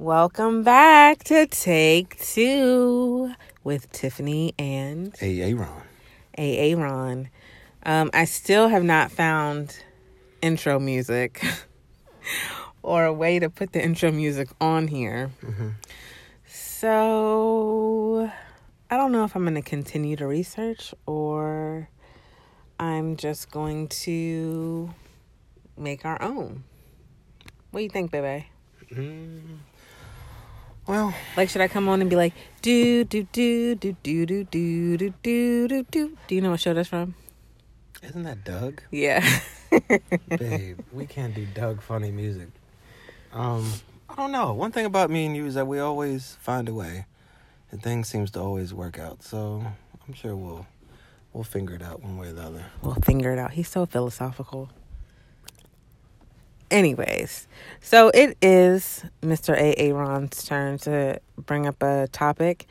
Welcome back to Take Two with Tiffany and Aaron. AA Ron. Um, I still have not found intro music or a way to put the intro music on here. So I don't know if I'm going to continue to research or I'm just going to make our own. What do you think, baby? Well, Like, should I come on and be like, do do do do do do do do do do do? Do you know what show that's from? isn't that Doug? Yeah. Babe, we can't do Doug Funnie music. Um, I don't know. One thing about me and you is that we always find a way, and things seems to always work out. So I'm sure we'll we'll figure it out one way or the other. we'll figure it out. He's so philosophical. Anyways, so it is Mr. A. Aaron's turn to bring up a topic.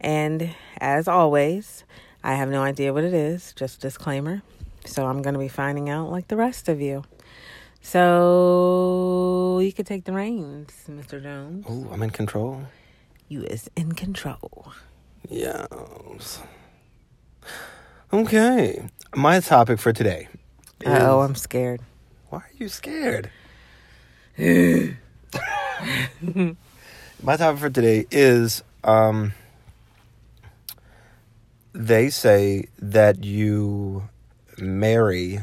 And as always, I have no idea what it is, just a disclaimer. So I'm going to be finding out like the rest of you. So you could take the reins, Mr. Jones. Oh, I'm in control. You is in control. Yes. Okay. My topic for today. Is- oh, I'm scared. Why are you scared? My topic for today is um they say that you marry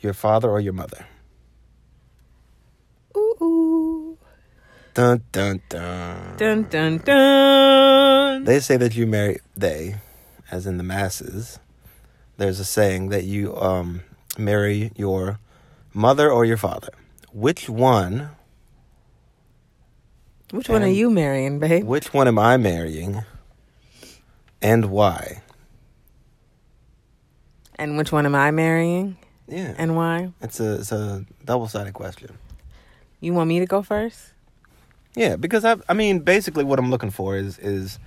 your father or your mother. Ooh, ooh. Dun dun dun. Dun dun dun. They say that you marry they, as in the masses. There's a saying that you um marry your mother or your father. Which one Which one are you marrying, babe? Which one am I marrying and why? And which one am I marrying Yeah. and why? it's a it's a double sided question. You want me to go first? Yeah, because I I mean basically what I'm looking for is is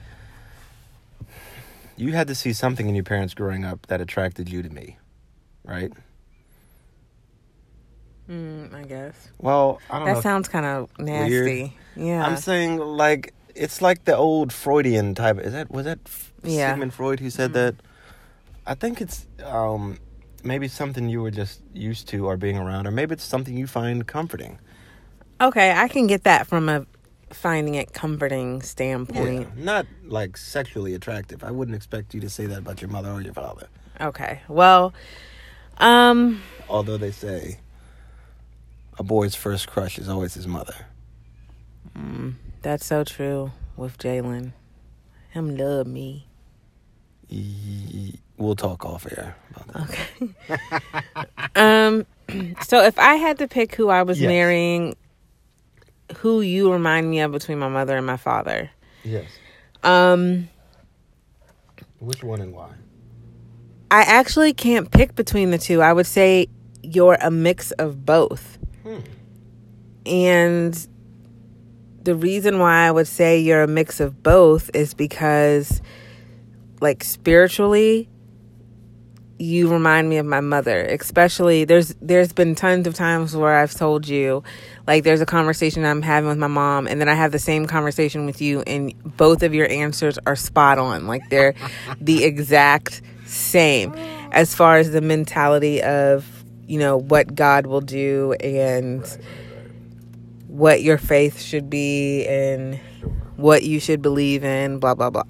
you had to see something in your parents growing up that attracted you to me. Right? Mm, I guess. Well, I don't That know. sounds kind of nasty. Yeah. I'm saying like it's like the old Freudian type. Is that was that Yeah. Sigmund Freud who said Mhm. that? I think it's um maybe something you were just used to or being around, or maybe it's something you find comforting. okay, I can get that from a finding it comforting standpoint. Yeah, not like sexually attractive. I wouldn't expect you to say that about your mother or your father. Okay. Well, um, Although they say a boy's first crush is always his mother. mm, that's so true with Jalen. Him love me. We'll talk off air about that. Okay. um, so if I had to pick who I was Yes. marrying, who you remind me of between my mother and my father, Yes. um, Which one and why? I actually can't pick between the two. I would say you're a mix of both. Hmm. And the reason why I would say you're a mix of both is because, like, spiritually, you remind me of my mother. Especially, there's there's been tons of times where I've told you, like, there's a conversation I'm having with my mom, and then I have the same conversation with you, and both of your answers are spot on. Like, they're the exact same as far as the mentality of, you know, what God will do and what your faith should be and what you should believe in, blah, blah, blah.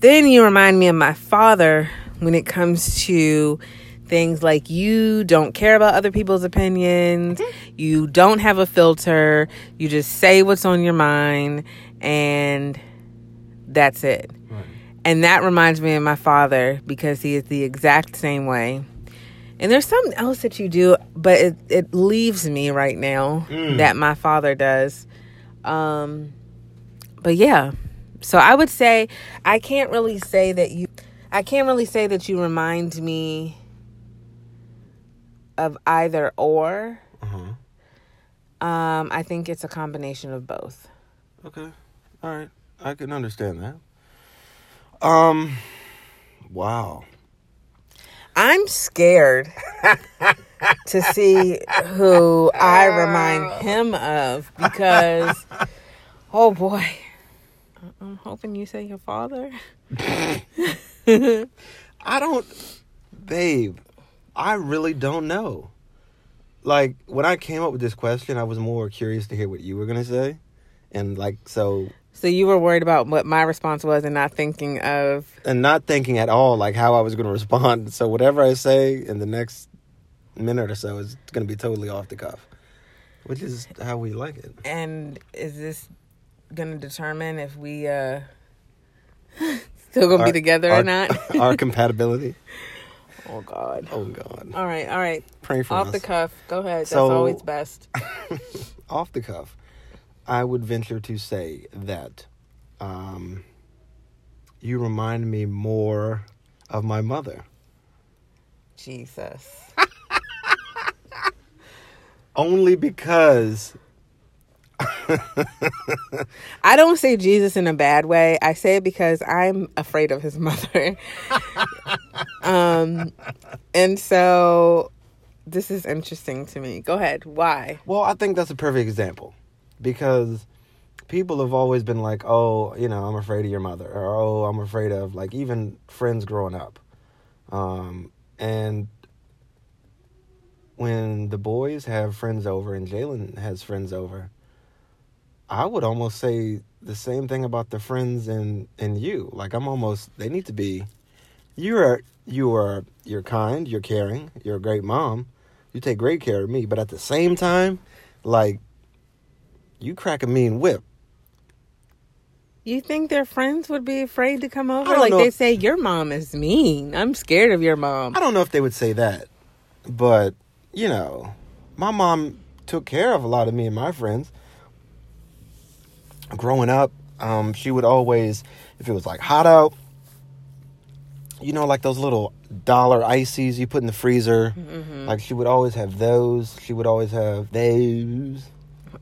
Then you remind me of my father when it comes to things like you don't care about other people's opinions, mm-hmm. you don't have a filter, you just say what's on your mind, and that's it. Right. And that reminds me of my father because he is the exact same way. And there's something else that you do, but it, it leaves me right now Mm. that my father does. Um, but yeah, so I would say I can't really say that you, I can't really say that you remind me of either or. Uh-huh. Um, I think it's a combination of both. Okay. All right. I can understand that. Um wow. I'm scared. to see who I remind him of because, oh boy, I'm hoping you say your father. I don't, babe. I really don't know. Like when I came up with this question, I was more curious to hear what you were gonna say, and like so, So you were worried about what my response was and not thinking of. and not thinking at all like how I was gonna respond. So whatever I say in the next minute or so is gonna be totally off the cuff, which is how we like it. And is this gonna determine if we uh still gonna be together our, or not? our compatibility. oh God. Oh God, All right, all right. pray for Off us. the cuff. Go ahead. That's always best. off the cuff, I would venture to say that um, you remind me more of my mother. Jesus. Only because I don't say Jesus in a bad way. I say it because I'm afraid of his mother. um and so this is interesting to me. Go ahead. Why? Well, I think that's a perfect example because people have always been like, "Oh, you know, I'm afraid of your mother," or "Oh, I'm afraid of," like even friends growing up. Um, and when the boys have friends over and Jalen has friends over, I would almost say the same thing about the friends in in you. Like I'm almost they need to be. You are you are you're kind, you're caring, you're a great mom. You take great care of me, but at the same time, like you crack a mean whip. You think their friends would be afraid to come over? Like they if- say your mom is mean. I'm scared of your mom. I don't know if they would say that, but you know, my mom took care of a lot of me and my friends. Growing up, um, she would always, if it was like hot out, you know, like those little dollar ices you put in the freezer. Like she would always have those. She would always have those.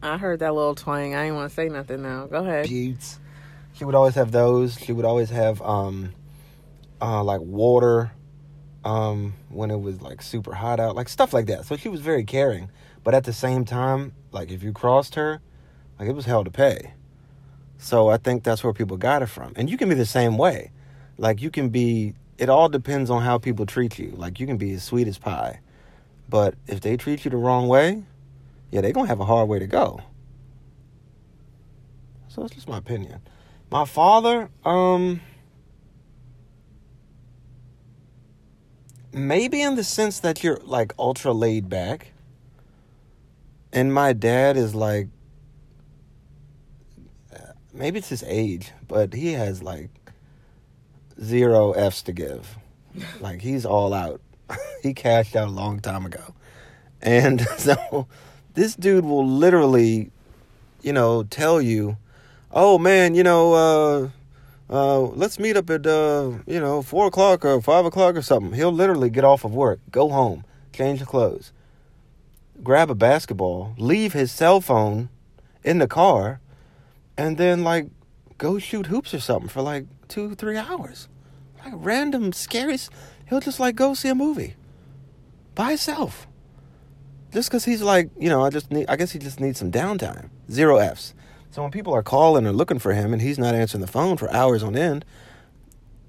I heard that little twang. I ain't want to say nothing now. Go ahead. Buttes. She would always have those. She would always have um uh like water um when it was like super hot out, like stuff like that. So she was very caring. But at the same time, like if you crossed her, like it was hell to pay. So I think that's where people got it from. And you can be the same way. Like you can be it all depends on how people treat you. Like you can be as sweet as pie. But if they treat you the wrong way, yeah, they're gonna have a hard way to go. So that's just my opinion. My father, um, maybe in the sense that you're like ultra laid back, and my dad is like, maybe it's his age, but he has like zero F's to give. Like he's all out. he cashed out a long time ago, and so this dude will literally, you know, tell you oh man, you know, uh, uh, let's meet up at uh, you know four o'clock or five o'clock or something. He'll literally get off of work, go home, change the clothes, grab a basketball, leave his cell phone in the car, and then like go shoot hoops or something for like two, three hours. Like random scary. He'll just like go see a movie by himself. Just because he's like, you know, I just need. I guess he just needs some downtime. Zero Fs. So when people are calling or looking for him and he's not answering the phone for hours on end,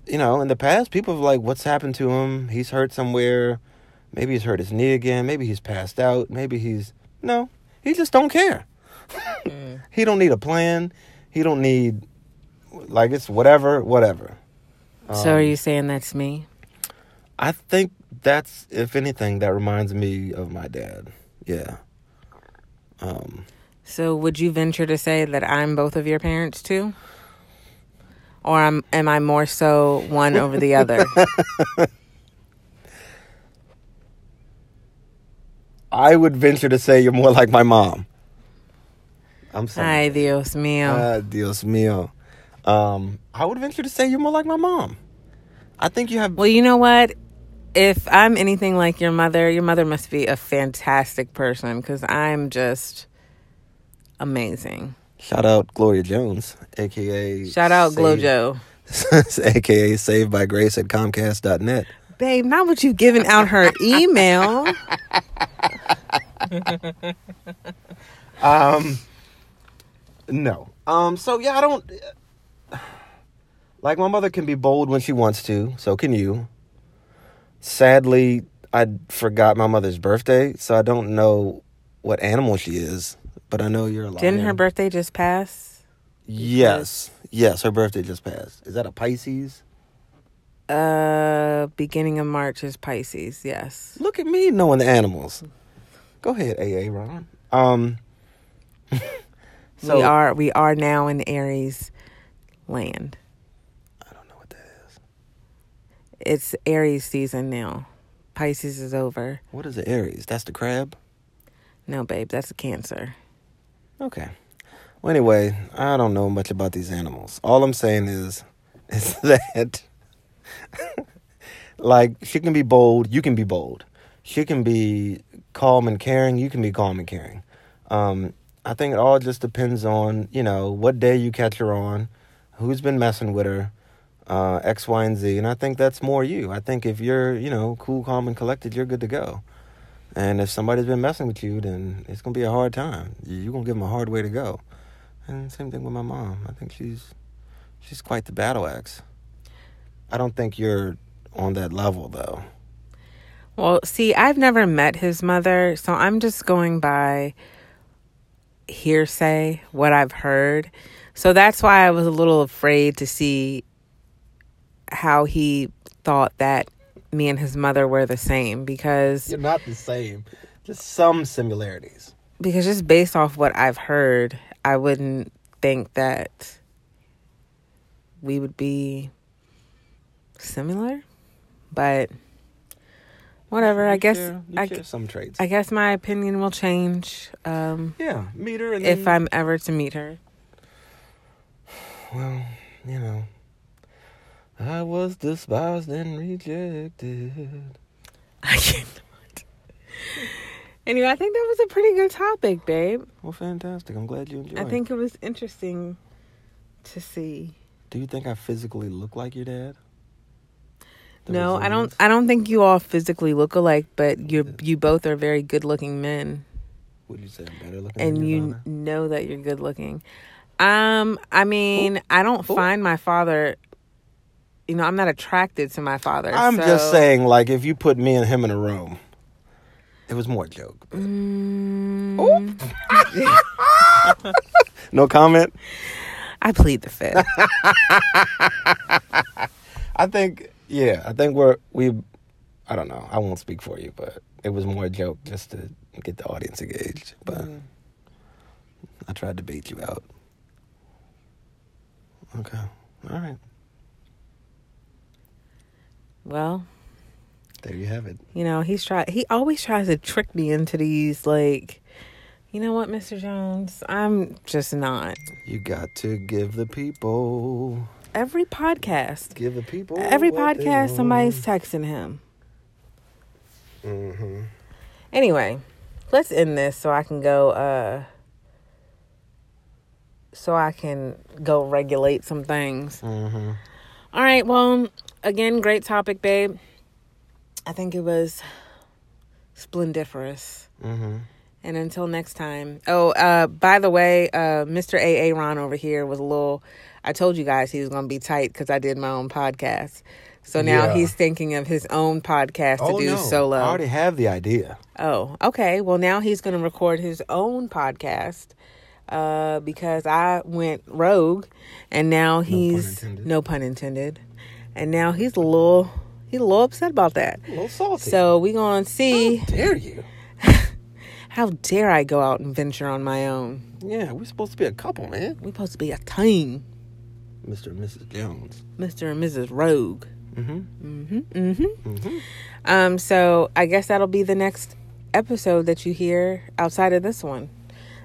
you know, in the past, people have like, what's happened to him? He's hurt somewhere. Maybe he's hurt his knee again. Maybe he's passed out. Maybe he's no. He just don't care. He don't need a plan. He don't need like it's whatever, whatever. so are Um, you saying that's me? I think that's if anything that reminds me of my dad. Yeah. Um So would you venture to say that I'm both of your parents too? Or am am I more so one over the other? I would venture to say you're more like my mom. I'm sorry. Ay, Dios mío. Ah, Dios mío. Um, I would venture to say you're more like my mom. I think you have. well, you know what? If I'm anything like your mother, your mother must be a fantastic person because I'm just amazing. Shout out Gloria Jones, aka Shout out Saved- Glojo. aka Saved by Grace at Comcast.net. Babe, not what you giving out her email. Um, no. Um, so yeah, I don't. Like my mother can be bold when she wants to. So can you. Sadly, I forgot my mother's birthday, so I don't know what animal she is. But I know you're a lion. Didn't her birthday just pass? Yes, yes, her birthday just passed. Is that a Pisces? Uh, beginning of March is Pisces. Yes. Look at me knowing the animals. Go ahead, AA Ron. Um. so we are we are now in Aries land. I don't know what that is. It's Aries season now. Pisces is over. What is it? Aries? That's the crab. No, babe, that's a Cancer. Okay. Well, anyway, I don't know much about these animals. All I'm saying is, is that, like, she can be bold. You can be bold. She can be calm and caring. You can be calm and caring. Um, I think it all just depends on, you know, what day you catch her on, who's been messing with her, uh, X, Y, and Z. And I think that's more you. I think if you're, you know, cool, calm, and collected, you're good to go. And if somebody's been messing with you, then it's gonna be a hard time. You're gonna give them a hard way to go. And same thing with my mom. I think she's she's quite the battle axe. I don't think you're on that level though. Well, see, I've never met his mother, so I'm just going by hearsay, what I've heard. So that's why I was a little afraid to see how he thought that me and his mother were the same because You're not the same. Just some similarities. because just based off what I've heard, I wouldn't think that we would be similar. But whatever, I guess share- you I, share some traits. I guess my opinion will change um, yeah, meet her and if then, I'm ever to meet her. well, you know. I was despised and rejected. I cannot. Anyway, I think that was a pretty good topic, babe. Well, fantastic. I'm glad you enjoyed. It. I think it was interesting to see. Do you think I physically look like your dad? The no, I don't. I don't think you all physically look alike, but you you both are very good looking men, Would you say I'm better looking? and than you know that you're good looking. Um, I mean, I don't Ooh. find my father. You know, I'm not attracted to my father. I'm so- just saying, like, if you put me and him in a room, it was more a joke. Mm, No comment. I plead the fifth. I think, yeah, I think we're we. I don't know. I won't speak for you, but it was more a joke just to get the audience engaged. But Mm. I tried to bait you out. Okay. All right. Well, There you have it. You know, he's try he always tries to trick me into these like you know what, Mr. Jones? I'm just not. You got to give the people. Every podcast. Give the people. Every podcast somebody's texting him. Mm-hmm. Anyway, let's end this so I can go uh so I can go regulate some things. Mm-hmm. All right, well, again, great topic, babe. I think it was splendiferous. Mhm. And until next time. Oh, uh, by the way, uh, Mr. AA Ron over here was a little. I told you guys he was going to be tight because I did my own podcast. So now Yeah. he's thinking of his own podcast to Oh do no! solo. I already have the idea. Oh, okay. Well, now he's going to record his own podcast uh, because I went rogue, and now he's intended. no pun intended, and now he's a little he's a little upset about that. A little salty. So we gonna see. How dare you? How dare I go out and venture on my own? Yeah, we're supposed to be a couple, man. We're supposed to be a team, Mr. and Mrs. Jones. Mr. and Mrs. Rogue. Mm-hmm. Mm-hmm. Mm-hmm. Mm-hmm. Um. So I guess that'll be the next episode that you hear outside of this one,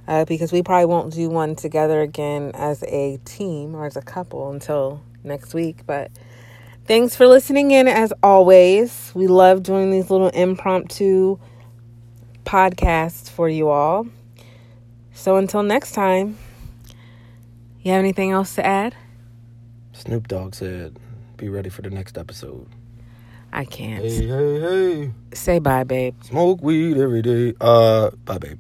uh, because we probably won't do one together again as a team or as a couple until next week. But thanks for listening in. As always, we love doing these little impromptu podcasts for you all. So until next time, you have anything else to add? Snoop Dogg said, "Be ready for the next episode." I can't. Hey, hey, hey. Say bye, babe. Smoke weed every day. Uh, bye, babe.